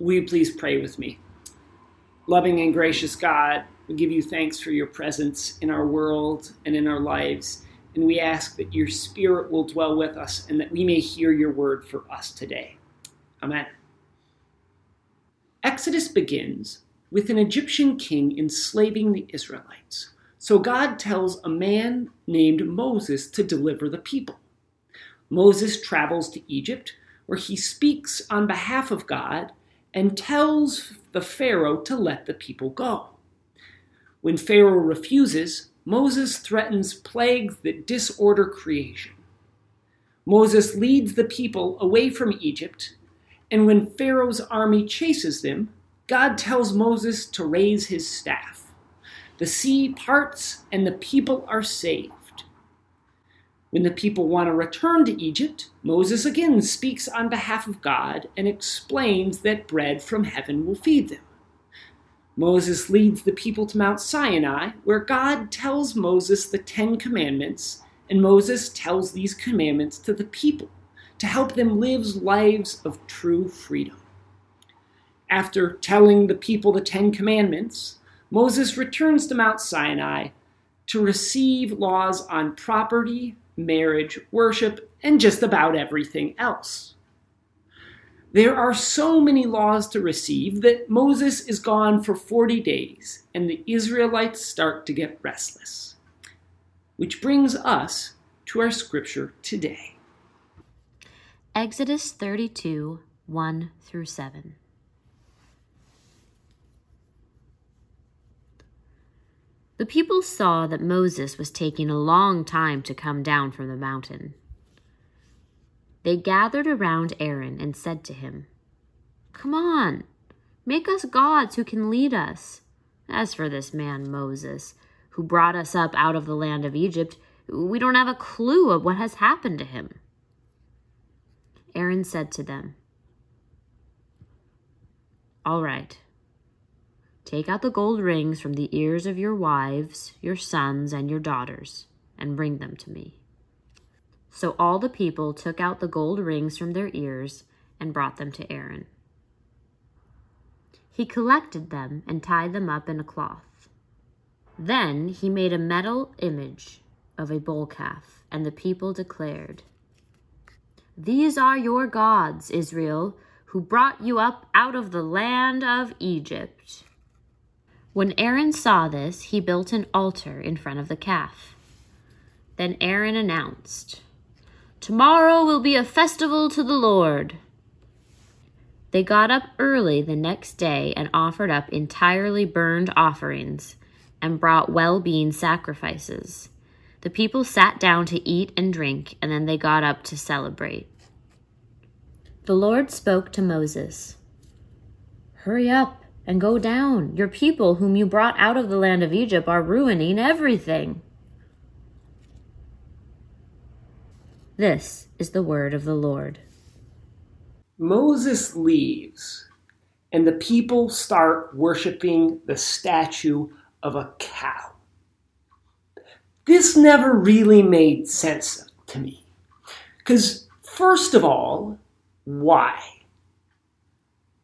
Will you please pray with me? Loving and gracious God, we give you thanks for your presence in our world and in our lives, and we ask that your Spirit will dwell with us and that we may hear your word for us today. Amen. Exodus begins with an Egyptian king enslaving the Israelites. So God tells a man named Moses to deliver the people. Moses travels to Egypt, where he speaks on behalf of God and tells the Pharaoh to let the people go. When Pharaoh refuses, Moses threatens plagues that disorder creation. Moses leads the people away from Egypt, and when Pharaoh's army chases them, God tells Moses to raise his staff. The sea parts, and the people are saved. When the people want to return to Egypt, Moses again speaks on behalf of God and explains that bread from heaven will feed them. Moses leads the people to Mount Sinai, where God tells Moses the Ten Commandments, and Moses tells these commandments to the people to help them live lives of true freedom. After telling the people the Ten Commandments, Moses returns to Mount Sinai to receive laws on property, marriage, worship, and just about everything else. There are so many laws to receive that Moses is gone for 40 days and the Israelites start to get restless. Which brings us to our scripture today Exodus 32 1 through 7. The people saw that Moses was taking a long time to come down from the mountain. They gathered around Aaron and said to him, Come on, make us gods who can lead us. As for this man Moses, who brought us up out of the land of Egypt, we don't have a clue of what has happened to him. Aaron said to them, All right. Take out the gold rings from the ears of your wives, your sons, and your daughters, and bring them to me. So all the people took out the gold rings from their ears and brought them to Aaron. He collected them and tied them up in a cloth. Then he made a metal image of a bull calf, and the people declared, These are your gods, Israel, who brought you up out of the land of Egypt. When Aaron saw this, he built an altar in front of the calf. Then Aaron announced, Tomorrow will be a festival to the Lord. They got up early the next day and offered up entirely burned offerings and brought well being sacrifices. The people sat down to eat and drink, and then they got up to celebrate. The Lord spoke to Moses Hurry up and go down. Your people, whom you brought out of the land of Egypt, are ruining everything. This is the word of the Lord. Moses leaves, and the people start worshiping the statue of a cow. This never really made sense to me. Because, first of all, why?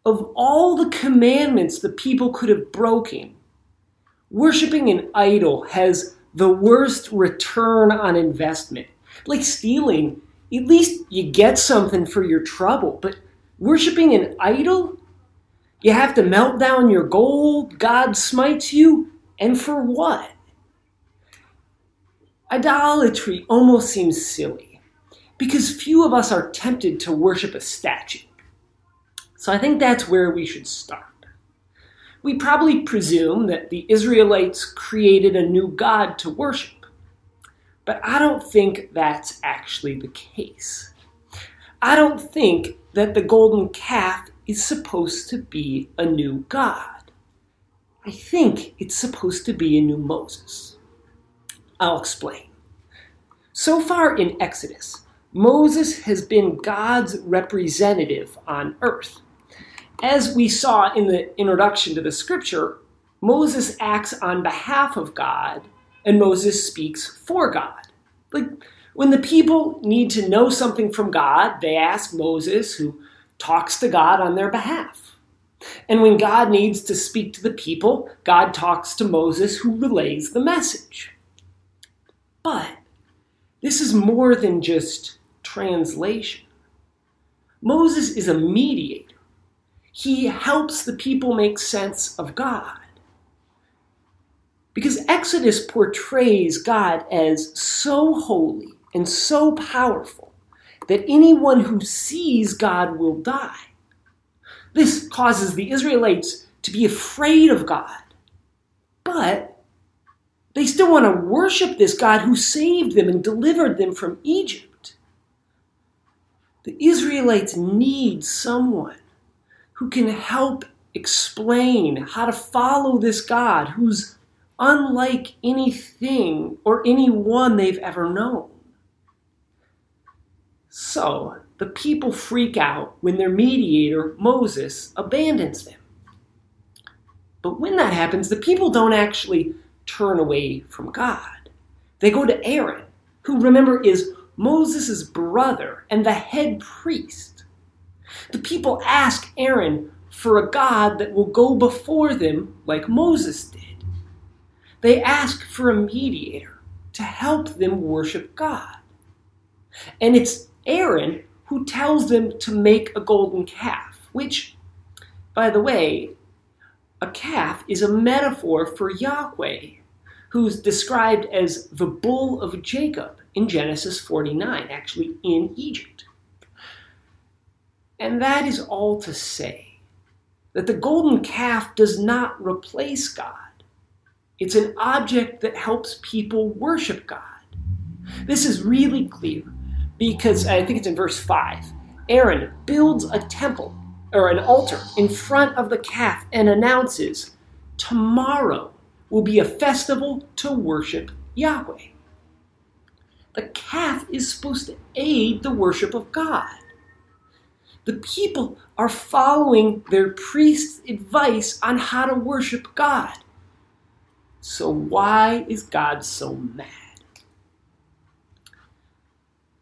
Of all the commandments the people could have broken, worshiping an idol has the worst return on investment. Like stealing, at least you get something for your trouble, but worshiping an idol, you have to melt down your gold, God smites you, and for what? Idolatry almost seems silly because few of us are tempted to worship a statue. So I think that's where we should start. We probably presume that the Israelites created a new God to worship, but I don't think that's actually the case. I don't think that the golden calf is supposed to be a new God. I think it's supposed to be a new Moses. I'll explain. So far in Exodus, Moses has been God's representative on earth as we saw in the introduction to the scripture, Moses acts on behalf of God and Moses speaks for God. Like when the people need to know something from God, they ask Moses, who talks to God on their behalf. And when God needs to speak to the people, God talks to Moses, who relays the message. But this is more than just translation. Moses is a mediator, he helps the people make sense of God. Because Exodus portrays God as so holy and so powerful that anyone who sees God will die. This causes the Israelites to be afraid of God. But they still want to worship this God who saved them and delivered them from Egypt. The Israelites need someone who can help explain how to follow this God who's unlike anything or anyone they've ever known. So, the people freak out when their mediator, Moses, abandons them. But when that happens, the people don't actually turn away from God. They go to Aaron, who remember is Moses' brother and the head priest. The people ask Aaron for a God that will go before them like Moses did. They ask for a mediator to help them worship God. And it's Aaron who tells them to make a golden calf, which, by the way, a calf is a metaphor for Yahweh, who's described as the bull of Jacob in Genesis 49, actually in Egypt. And that is all to say that the golden calf does not replace God. It's an object that helps people worship God. This is really clear because I think it's in verse 5. Aaron builds a temple or an altar in front of the calf and announces, Tomorrow will be a festival to worship Yahweh. The calf is supposed to aid the worship of God. The people are following their priest's advice on how to worship God. So, why is God so mad?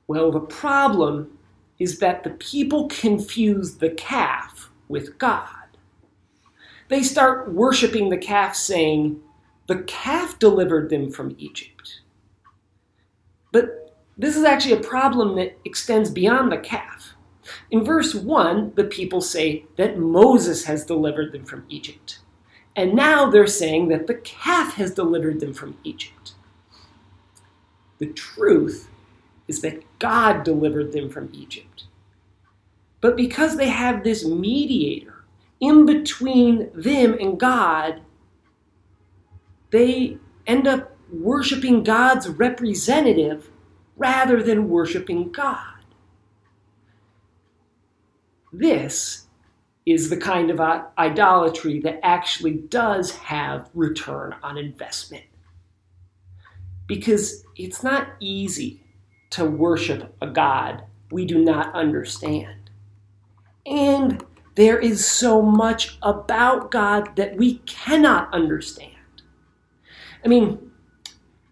Well, the problem is that the people confuse the calf with God. They start worshiping the calf, saying, The calf delivered them from Egypt. But this is actually a problem that extends beyond the calf. In verse 1, the people say that Moses has delivered them from Egypt. And now they're saying that the calf has delivered them from Egypt. The truth is that God delivered them from Egypt. But because they have this mediator in between them and God, they end up worshiping God's representative rather than worshiping God. This is the kind of uh, idolatry that actually does have return on investment. Because it's not easy to worship a God we do not understand. And there is so much about God that we cannot understand. I mean,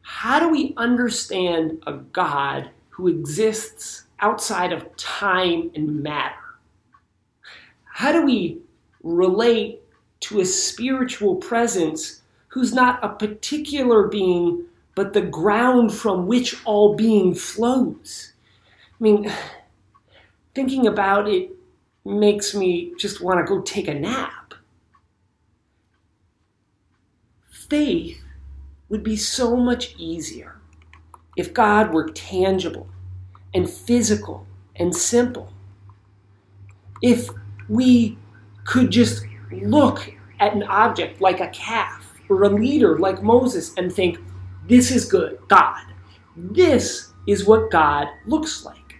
how do we understand a God who exists outside of time and matter? How do we relate to a spiritual presence who's not a particular being, but the ground from which all being flows? I mean, thinking about it makes me just want to go take a nap. Faith would be so much easier if God were tangible and physical and simple. If we could just look at an object like a calf or a leader like Moses and think, this is good, God. This is what God looks like.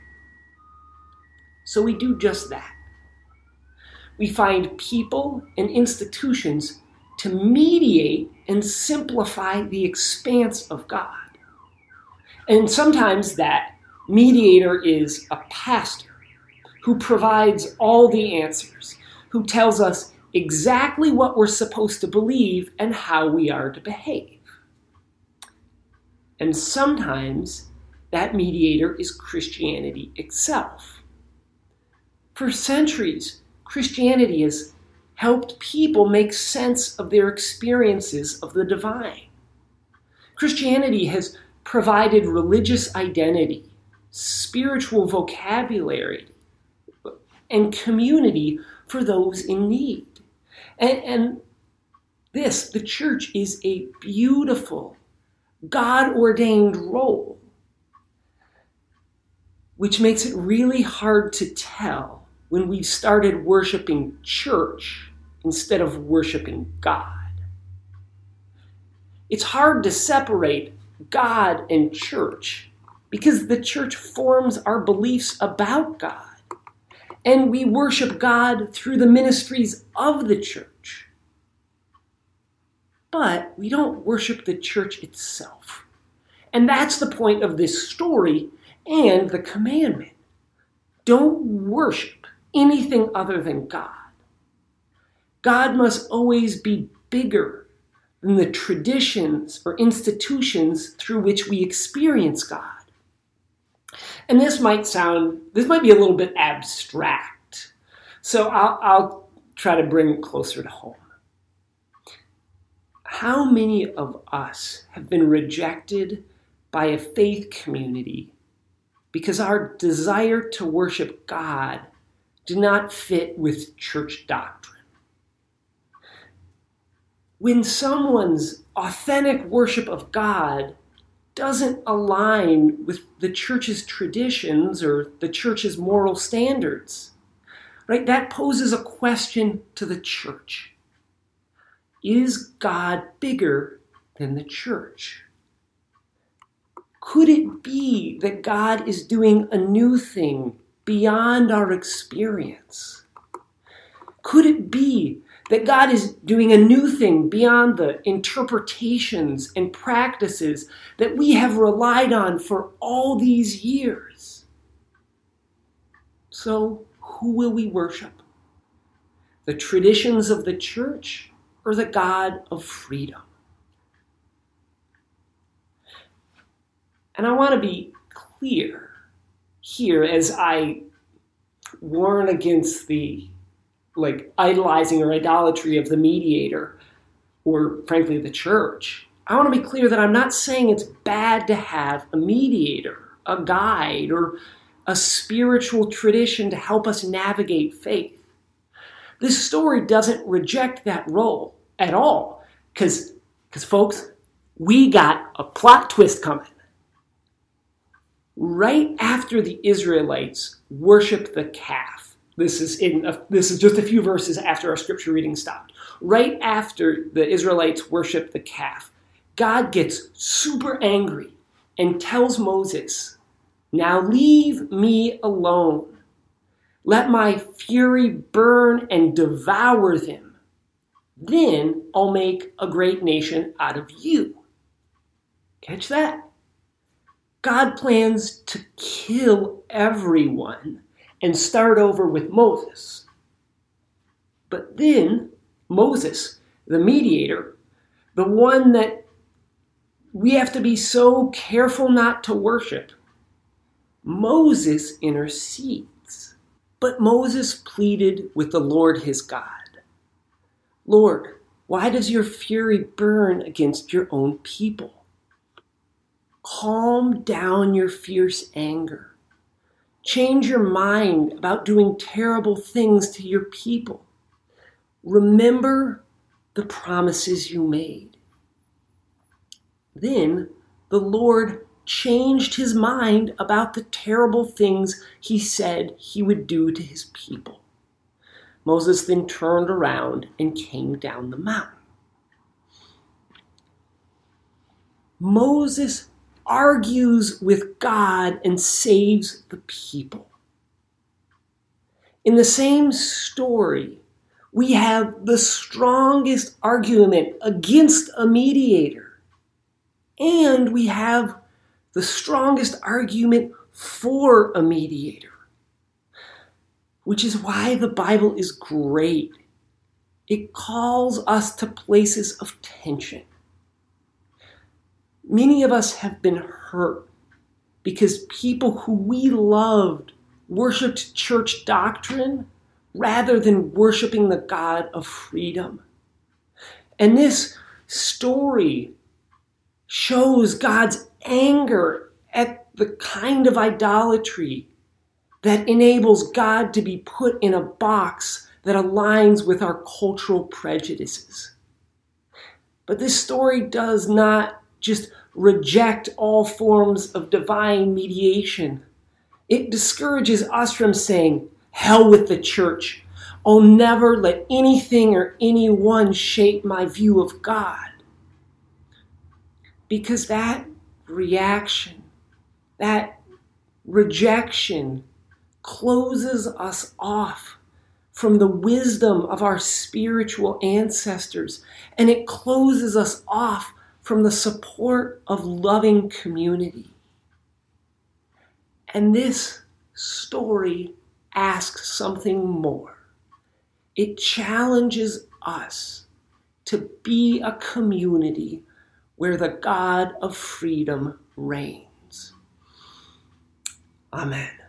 So we do just that. We find people and institutions to mediate and simplify the expanse of God. And sometimes that mediator is a pastor who provides all the answers, who tells us exactly what we're supposed to believe and how we are to behave. And sometimes that mediator is Christianity itself. For centuries, Christianity has helped people make sense of their experiences of the divine. Christianity has provided religious identity, spiritual vocabulary, and community for those in need. And, and this, the church, is a beautiful, God ordained role, which makes it really hard to tell when we've started worshiping church instead of worshiping God. It's hard to separate God and church because the church forms our beliefs about God. And we worship God through the ministries of the church. But we don't worship the church itself. And that's the point of this story and the commandment. Don't worship anything other than God. God must always be bigger than the traditions or institutions through which we experience God. And this might sound, this might be a little bit abstract. So I'll, I'll try to bring it closer to home. How many of us have been rejected by a faith community because our desire to worship God did not fit with church doctrine? When someone's authentic worship of God doesn't align with the church's traditions or the church's moral standards. Right? That poses a question to the church. Is God bigger than the church? Could it be that God is doing a new thing beyond our experience? Could it be that God is doing a new thing beyond the interpretations and practices that we have relied on for all these years. So, who will we worship? The traditions of the church or the God of freedom? And I want to be clear here as I warn against the like idolizing or idolatry of the mediator or frankly the church. I want to be clear that I'm not saying it's bad to have a mediator, a guide, or a spiritual tradition to help us navigate faith. This story doesn't reject that role at all because folks, we got a plot twist coming. Right after the Israelites worship the calf, this is in a, this is just a few verses after our scripture reading stopped. Right after the Israelites worship the calf, God gets super angry and tells Moses, "Now leave me alone. Let my fury burn and devour them. Then I'll make a great nation out of you." Catch that? God plans to kill everyone and start over with Moses. But then Moses, the mediator, the one that we have to be so careful not to worship, Moses intercedes. But Moses pleaded with the Lord his God Lord, why does your fury burn against your own people? Calm down your fierce anger Change your mind about doing terrible things to your people. Remember the promises you made. Then the Lord changed his mind about the terrible things he said he would do to his people. Moses then turned around and came down the mountain. Moses argues with God and saves the people. In the same story, we have the strongest argument against a mediator, and we have the strongest argument for a mediator, which is why the Bible is great. It calls us to places of tension. Many of us have been hurt because people who we loved worshiped church doctrine rather than worshiping the God of freedom. And this story shows God's anger at the kind of idolatry that enables God to be put in a box that aligns with our cultural prejudices. But this story does not just reject all forms of divine mediation. It discourages us from saying, hell with the church. I'll never let anything or anyone shape my view of God. Because that reaction, that rejection, closes us off from the wisdom of our spiritual ancestors, and it closes us off from the support of loving community. And this story asks something more. It challenges us to be a community where the God of freedom reigns. Amen.